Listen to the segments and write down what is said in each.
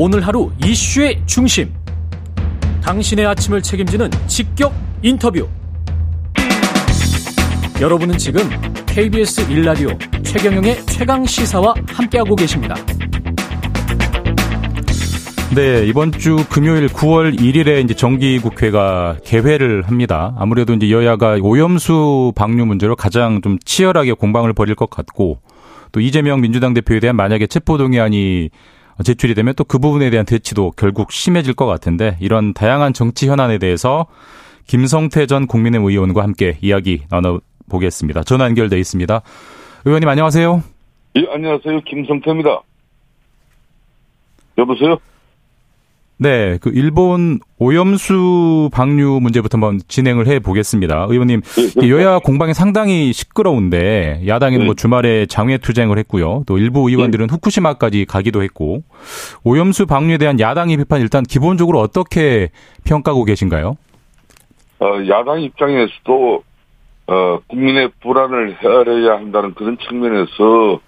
오늘 하루 이슈의 중심. 당신의 아침을 책임지는 직격 인터뷰. 여러분은 지금 KBS 일라디오 최경영의 최강 시사와 함께하고 계십니다. 네, 이번 주 금요일 9월 1일에 이제 정기국회가 개회를 합니다. 아무래도 이제 여야가 오염수 방류 문제로 가장 좀 치열하게 공방을 벌일 것 같고 또 이재명 민주당 대표에 대한 만약에 체포동의안이 제출이 되면 또 그 부분에 대한 대치도 결국 심해질 것 같은데 이런 다양한 정치 현안에 대해서 김성태 전 국민의힘 의원과 함께 이야기 나눠보겠습니다. 전화 연결돼 있습니다. 의원님 안녕하세요. 예, 안녕하세요. 김성태입니다. 여보세요? 네, 그 일본 오염수 방류 문제부터 한번 진행을 해 보겠습니다. 의원님, 예, 예. 여야 공방이 상당히 시끄러운데 야당에는 네. 뭐 주말에 장외 투쟁을 했고요. 또 일부 의원들은 후쿠시마까지 가기도 했고 오염수 방류에 대한 야당의 비판 일단 기본적으로 어떻게 평가하고 계신가요? 어, 야당 입장에서도 어, 국민의 불안을 헤아려야 한다는 그런 측면에서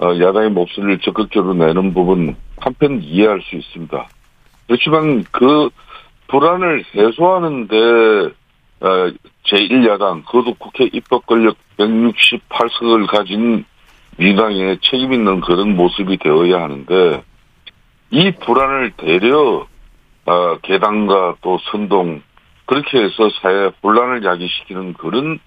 어, 야당의 목소리를 적극적으로 내는 부분 한편 이해할 수 있습니다. 그렇지만 그 불안을 해소하는데 어, 제1야당 그것도 국회 입법 권력 168석을 가진 민당의 책임 있는 그런 모습이 되어야 하는데 이 불안을 대려 어, 개당과 또 선동 그렇게 해서 사회 혼란을 야기시키는 그런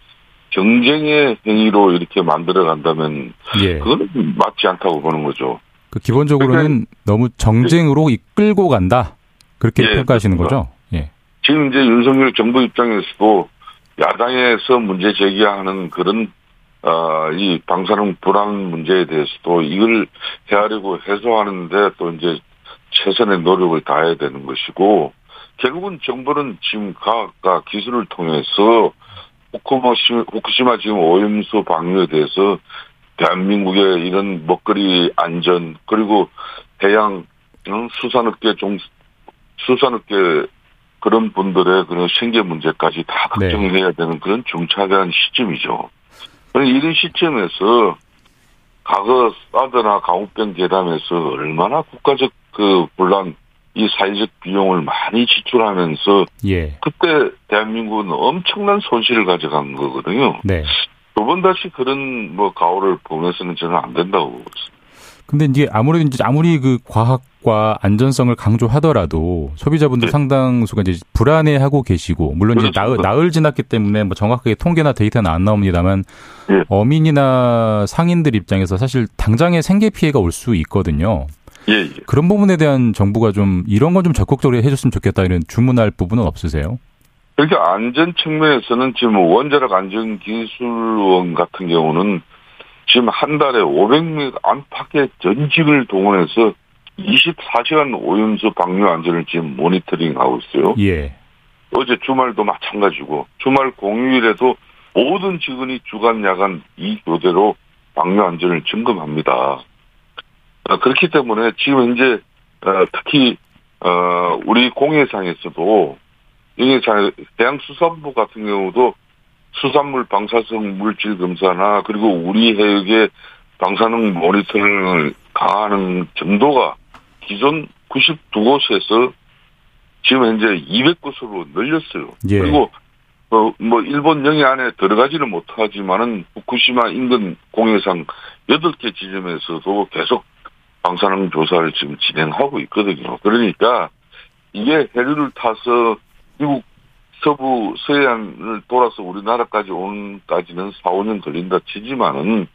경쟁의 행위로 이렇게 만들어 간다면 예. 그거는 맞지 않다고 보는 거죠. 그 기본적으로는 너무 정쟁으로 이끌고 간다. 그렇게 예, 평가하시는 그렇습니다. 거죠? 예. 지금 이제 윤석열 정부 입장에서도 야당에서 문제 제기하는 그런 어, 이 방사능 불안 문제에 대해서도 이걸 헤아리고 해소하는데 또 이제 최선의 노력을 다해야 되는 것이고 결국은 정부는 지금 과학과 기술을 통해서 후쿠시마, 후쿠시마 지금 오염수 방류에 대해서 대한민국의 이런 먹거리 안전 그리고 해양 응, 수산업계 종 수산업계 그런 분들의 그런 생계 문제까지 다 네. 걱정을 해야 되는 그런 중차대한 시점이죠. 이런 시점에서 과거 사드나 강우병 계담에서 얼마나 국가적 그 분란 이 사회적 비용을 많이 지출하면서 예. 그때 대한민국은 엄청난 손실을 가져간 거거든요. 네. 두 번 다시 그런 뭐 가오를 보면서는 저는 안 된다고 보고 있습니다. 근데 이제 아무래도 이제 아무리 그 과학과 안전성을 강조하더라도 소비자분들 네. 상당수가 이제 불안해하고 계시고 물론 이제 나흘. 나흘 지났기 때문에 뭐 정확하게 통계나 데이터는 안 나옵니다만 예. 어민이나 상인들 입장에서 사실 당장의 생계 피해가 올 수 있거든요. 예, 예. 그런 부분에 대한 정부가 좀 이런 건 좀 적극적으로 해줬으면 좋겠다 이런 주문할 부분은 없으세요? 그러니까 안전 측면에서는 지금 원자력 안전기술원 같은 경우는 지금 한 달에 500명 안팎의 전직을 동원해서 24시간 오염수 방류 안전을 지금 모니터링하고 있어요. 예. 어제 주말도 마찬가지고 주말 공휴일에도 모든 직원이 주간 야간 이 교대로 방류 안전을 점검합니다. 어, 그렇기 때문에 지금 이제 어, 특히 어, 우리 공해상에서도 여기상 해양수산부 같은 경우도 수산물 방사성 물질 검사나 그리고 우리 해역의 방사능 모니터링을 강화하는 정도가 기존 92곳에서 지금 현재 200곳으로 늘렸어요. 예. 그리고 어, 뭐 일본 영해 안에 들어가지는 못하지만은 후쿠시마 인근 공해상 8개 지점에서도 계속 방사능 조사를 지금 진행하고 있거든요. 그러니까 이게 해류를 타서 미국 서부 서해안을 돌아서 우리나라까지 오는까지는 4, 5년 걸린다 치지만은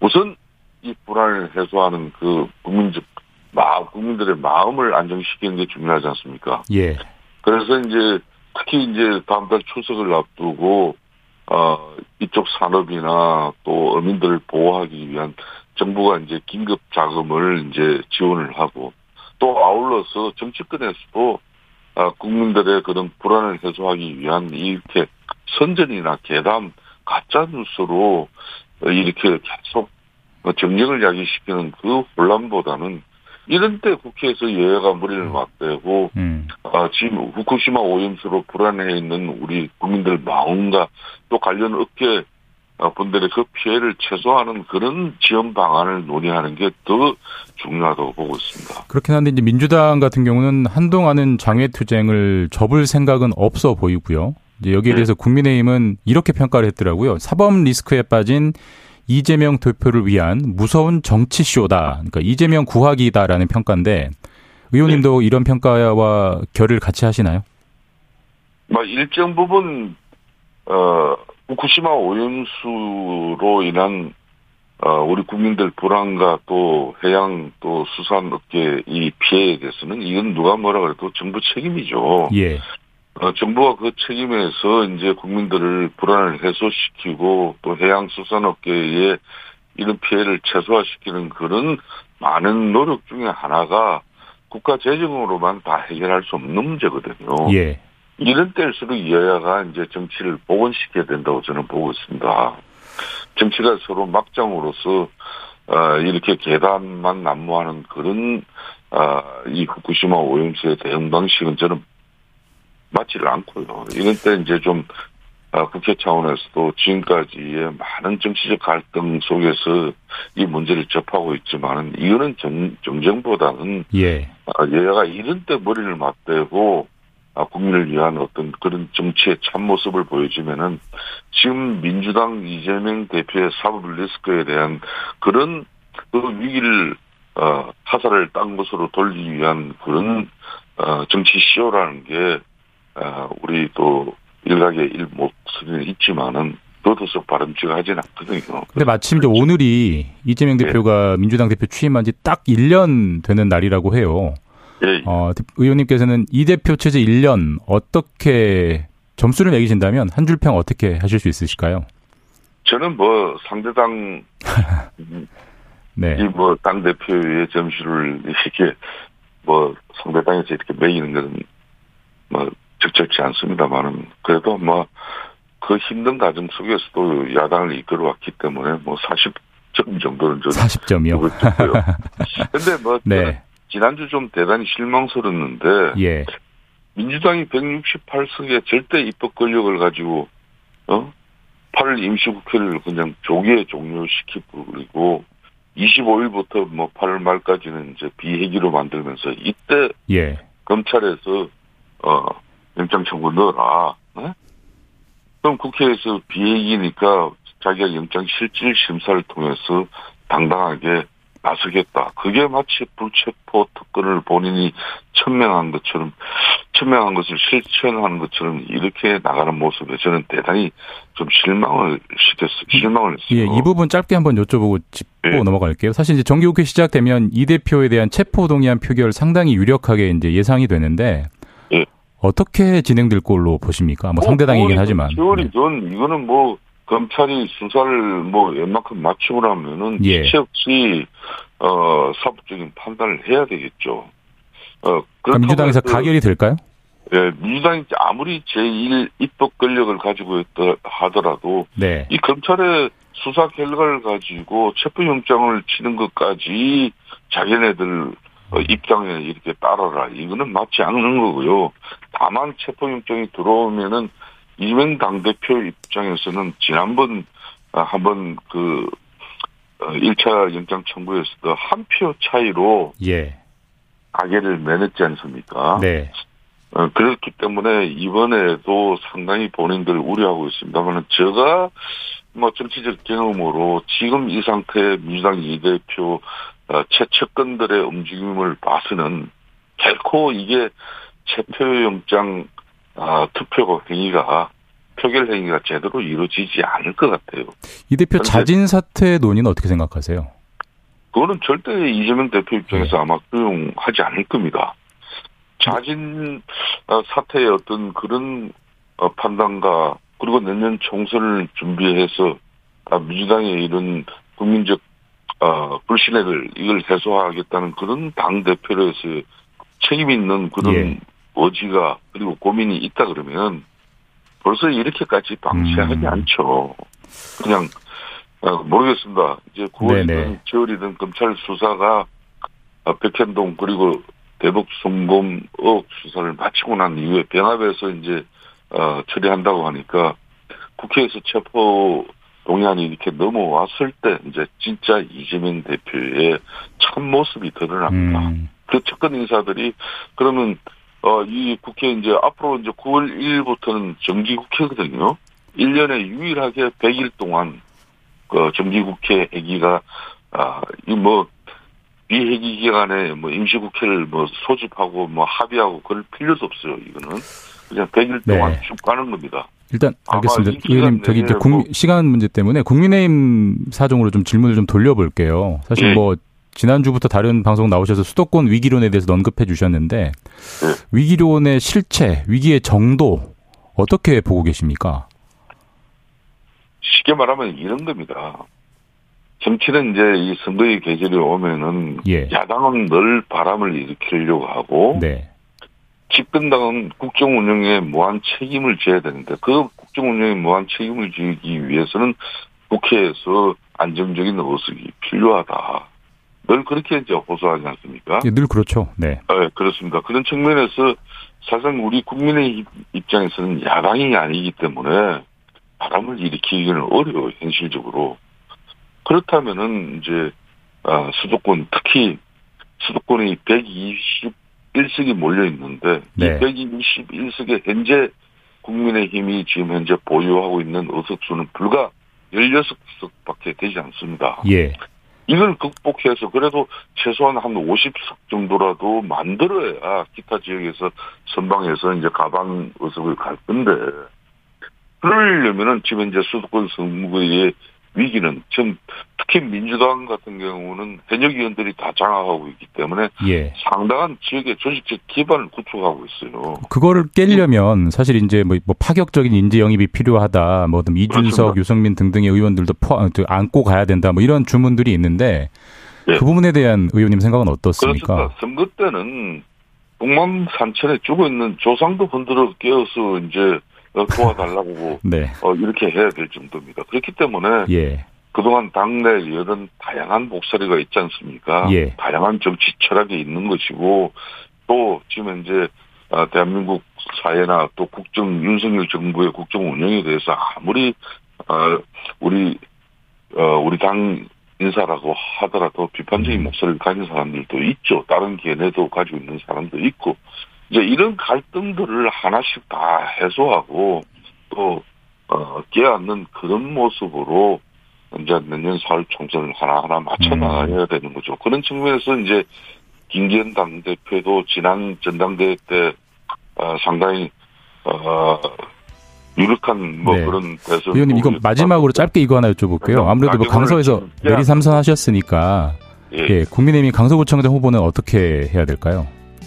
우선 이 불안을 해소하는 그 국민적 마 국민들의 마음을 안정시키는 게 중요하지 않습니까? 예. 그래서 이제 특히 이제 다음 달 추석을 앞두고 어 이쪽 산업이나 또 어민들을 보호하기 위한 정부가 이제 긴급 자금을 이제 지원을 하고 또 아울러서 정치권에서도 아, 국민들의 그런 불안을 해소하기 위한 이렇게 선전이나 괴담 가짜 뉴스로 이렇게 계속 정력을 야기시키는 그 혼란보다는 이런 때 국회에서 여야가 머리를 맞대고 음. 아, 지금 후쿠시마 오염수로 불안해 있는 우리 국민들 마음과 또 관련 업계 어, 분들의 그 피해를 최소화하는 그런 지원 방안을 논의하는 게 더 중요하다고 보고 있습니다. 그렇긴 한데 이제 민주당 같은 경우는 한동안은 장외투쟁을 접을 생각은 없어 보이고요. 이제 여기에 네. 대해서 국민의힘은 이렇게 평가를 했더라고요. 사법 리스크에 빠진 이재명 대표를 위한 무서운 정치쇼다. 그러니까 이재명 구하기다라는 평가인데 의원님도 네. 이런 평가와 결을 같이 하시나요? 뭐 일정 부분 어 후쿠시마 오염수로 인한 어, 우리 국민들 불안과 또 해양 또 수산업계 이 피해에 대해서는 이건 누가 뭐라 그래도 정부 책임이죠. 예. 어, 정부가 그 책임에서 이제 국민들을 불안을 해소시키고 또 해양 수산업계에 이런 피해를 최소화시키는 그런 많은 노력 중에 하나가 국가 재정으로만 다 해결할 수 없는 문제거든요. 예. 이런 때일수록 여야가 이제 정치를 복원시켜야 된다고 저는 보고 있습니다. 정치가 서로 막장으로서 어, 이렇게 계단만 난무하는 그런 어, 이 후쿠시마 오염수의 대응 방식은 저는 맞지를 않고요. 이런 때 이제 좀 어, 국회 차원에서도 지금까지의 많은 정치적 갈등 속에서 이 문제를 접하고 있지만은 이거는 정, 정쟁보다는 예. 여야가 이런 때 머리를 맞대고 아, 국민을 위한 어떤 그런 정치의 참모습을 보여주면은 지금 민주당 이재명 대표의 사법 리스크에 대한 그런 그 위기를 어 타살을 딴 것으로 돌리기 위한 그런 어 정치 시효라는 게 어, 우리 또 일각의 일 목소리는 있지만은 도도석 바람직하 하진 않거든요. 근데 마침 이제 오늘이 이재명 네. 대표가 네. 민주당 대표 취임한 지 딱 1년 되는 날이라고 해요. 예. 어, 의원님께서는 이 대표 체제 1년 어떻게 점수를 매기신다면 한 줄 평 어떻게 하실 수 있으실까요? 저는 뭐 상대당 네. 이뭐 당 대표의 점수를 이렇게 뭐 상대당에서 이렇게 매기는 것은 뭐 적절치 않습니다만은 그래도 뭐 그 힘든 과정 속에서도 야당을 이끌어왔기 때문에 뭐 40점 정도는 저는 40점이요. 근데 뭐 네. 지난주 좀 대단히 실망스러웠는데 예. 민주당이 168석의 절대 입법 권력을 가지고 어 8월 임시국회를 그냥 조기에 종료시키고 25일부터 뭐 8월 말까지는 이제 비회기로 만들면서 이때 예. 검찰에서 어 영장 청구 넣어라. 네? 그럼 국회에서 비회기니까 자기가 영장 실질 심사를 통해서 당당하게 나서겠다. 그게 마치 불체포 특권을 본인이 천명한 것처럼 천명한 것을 실천하는 것처럼 이렇게 나가는 모습에 저는 대단히 좀 실망을 시켰어요. 실망을 했어요. 예, 이 부분 짧게 한번 여쭤보고 짚고 예. 넘어갈게요. 사실 이제 정기국회 시작되면 이 대표에 대한 체포 동의안 표결 상당히 유력하게 이제 예상이 되는데 예. 어떻게 진행될 걸로 보십니까? 뭐, 뭐 상대당이긴 하지만. 세월이 전 이거는 뭐 검찰이 수사를 뭐 웬만큼 맞추고 나면은 예. 지체 없이 어 사법적인 판단을 해야 되겠죠. 어 민주당에서 그, 가결이 될까요? 예, 민주당이 아무리 제1 입법 권력을 가지고 있다 하더라도 네. 이 검찰의 수사 결과를 가지고 체포영장을 치는 것까지 자기네들 어, 입장에 이렇게 따라라 이거는 맞지 않는 거고요. 다만 체포영장이 들어오면은 이명 당대표 입장에서는 지난번 아, 한번 그 1차 어, 영장 청구에서도 한 표 차이로 예. 가게를 내냈지 않습니까? 네. 어, 그렇기 때문에 이번에도 상당히 본인들 우려하고 있습니다만 제가 뭐 정치적 경험으로 지금 이 상태의 민주당 이 대표 어, 최측근들의 움직임을 봐서는 결코 이게 체포영장 아, 투표 행위가 표결 행위가 제대로 이루어지지 않을 것 같아요. 이 대표 자진 사퇴 논의는 어떻게 생각하세요? 그거는 절대 이재명 대표 입장에서 네. 아마 수용하지 않을 겁니다. 자진 어, 사퇴의 어떤 그런 어, 판단과 그리고 내년 총선을 준비해서 아, 민주당의 이런 국민적 어, 불신뢰를 이걸 해소하겠다는 그런 당 대표로서 책임 있는 그런 예. 의지가 그리고 고민이 있다 그러면 벌써 이렇게까지 방치하지 음. 않죠. 그냥 어, 모르겠습니다. 이제 9월이든 10월이든 검찰 수사가 어, 백현동 그리고 대북 송금 의혹 수사를 마치고 난 이후에 병합에서 이제 어, 처리한다고 하니까 국회에서 체포 동의안이 이렇게 넘어왔을 때 이제 진짜 이재명 대표의 참 모습이 드러납니다. 음. 그 측근 인사들이 그러면 어 이 국회 이제 앞으로 이제 9월 1일부터는 정기 국회거든요. 1년에 유일하게 100일 동안 그 정기 국회 회기가 아 이뭐 비회기 기간에 뭐 임시 국회를 뭐 소집하고 뭐 합의하고 그럴 필요도 없어요. 이거는 그냥 100일 동안 네. 쭉 가는 겁니다. 일단 알겠습니다. 의원님 저기 이제 뭐- 시간 문제 때문에 국민의힘 사정으로 좀 질문을 좀 돌려볼게요. 사실 예. 뭐 지난주부터 다른 방송 나오셔서 수도권 위기론에 대해서 언급해 주셨는데 위기론의 실체, 위기의 정도 어떻게 보고 계십니까? 쉽게 말하면 이런 겁니다. 정치는 이제 이 선거의 계절이 오면은 예. 야당은 늘 바람을 일으키려고 하고 네. 집권당은 국정 운영에 무한 책임을 져야 되는데 그 국정 운영에 무한 책임을 지기 위해서는 국회에서 안정적인 의석이 필요하다. 늘 그렇게 이제 호소하지 않습니까? 예, 늘 그렇죠. 네. 네, 그렇습니다. 그런 측면에서 사실상 우리 국민의 입장에서는 야당이 아니기 때문에 바람을 일으키기는 어려워요, 현실적으로. 그렇다면은 이제 아, 수도권 특히 수도권이 121석이 몰려 있는데 네. 이 121석에 현재 국민의힘이 지금 현재 보유하고 있는 의석수는 불과 16석밖에 되지 않습니다. 예. 이걸 극복해서 그래도 최소한 한 50석 정도라도 만들어야 기타 지역에서 선방해서 이제 가방 의석을 갈 건데 그러려면은 지금 이제 수도권 선거의 위기는 지금 특히 민주당 같은 경우는 현역 의원들이 다 장악하고 있기 때문에 예. 상당한 지역의 조직적 기반을 구축하고 있어요. 그거를 깨려면 사실 이제 뭐, 뭐 파격적인 인재 영입이 필요하다. 뭐좀 이준석, 그렇습니다. 유승민 등등의 의원들도 포, 저, 안고 가야 된다. 뭐 이런 주문들이 있는데 예. 그 부분에 대한 의원님 생각은 어떻습니까? 그렇습니다. 선거 때는 북만 산천에 죽어 있는 조상도 흔들어 깨어서 이제 어, 도와달라고 네. 어, 이렇게 해야 될 정도입니다. 그렇기 때문에 예. 그동안 당내 이런 다양한 목소리가 있지 않습니까? 예. 다양한 정치 철학이 있는 것이고 또 지금 이제 어, 대한민국 사회나 또 국정 윤석열 정부의 국정 운영에 대해서 아무리 어, 우리 어, 우리 당 인사라고 하더라도 비판적인 목소리를 가진 사람들도 있죠. 다른 견해도 가지고 있는 사람도 있고 이제 이런 갈등들을 하나씩 다 해소하고 또 어, 깨닫는 그런 모습으로 이제 내년 4월 총선을 하나하나 맞춰 음. 나가야 되는 거죠. 그런 측면에서 이제 김기현 당대표도 지난 전당대회 때 어, 상당히 어, 유력한 뭐 네. 그런 대선 의원님 이거 마지막으로 짧게 이거 하나 여쭤볼게요. 아무래도 뭐 강서에서 지금 내리 삼선하셨으니까 예. 예, 국민의힘이 강서구청장 후보는 어떻게 해야 될까요?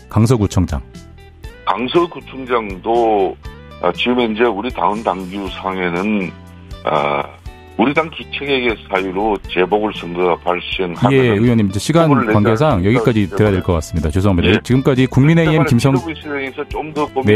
강서구청장. 강서구청장도 아, 지금 현재 우리 당원 당규 상에는 아, 우리 당 기책에게 사유로 재보궐 선거가 발생하면 예, 의원님 시간 관계상? 여기까지 들어야 될 것 같습니다. 죄송합니다. 예. 지금까지 국민의힘 김성 네,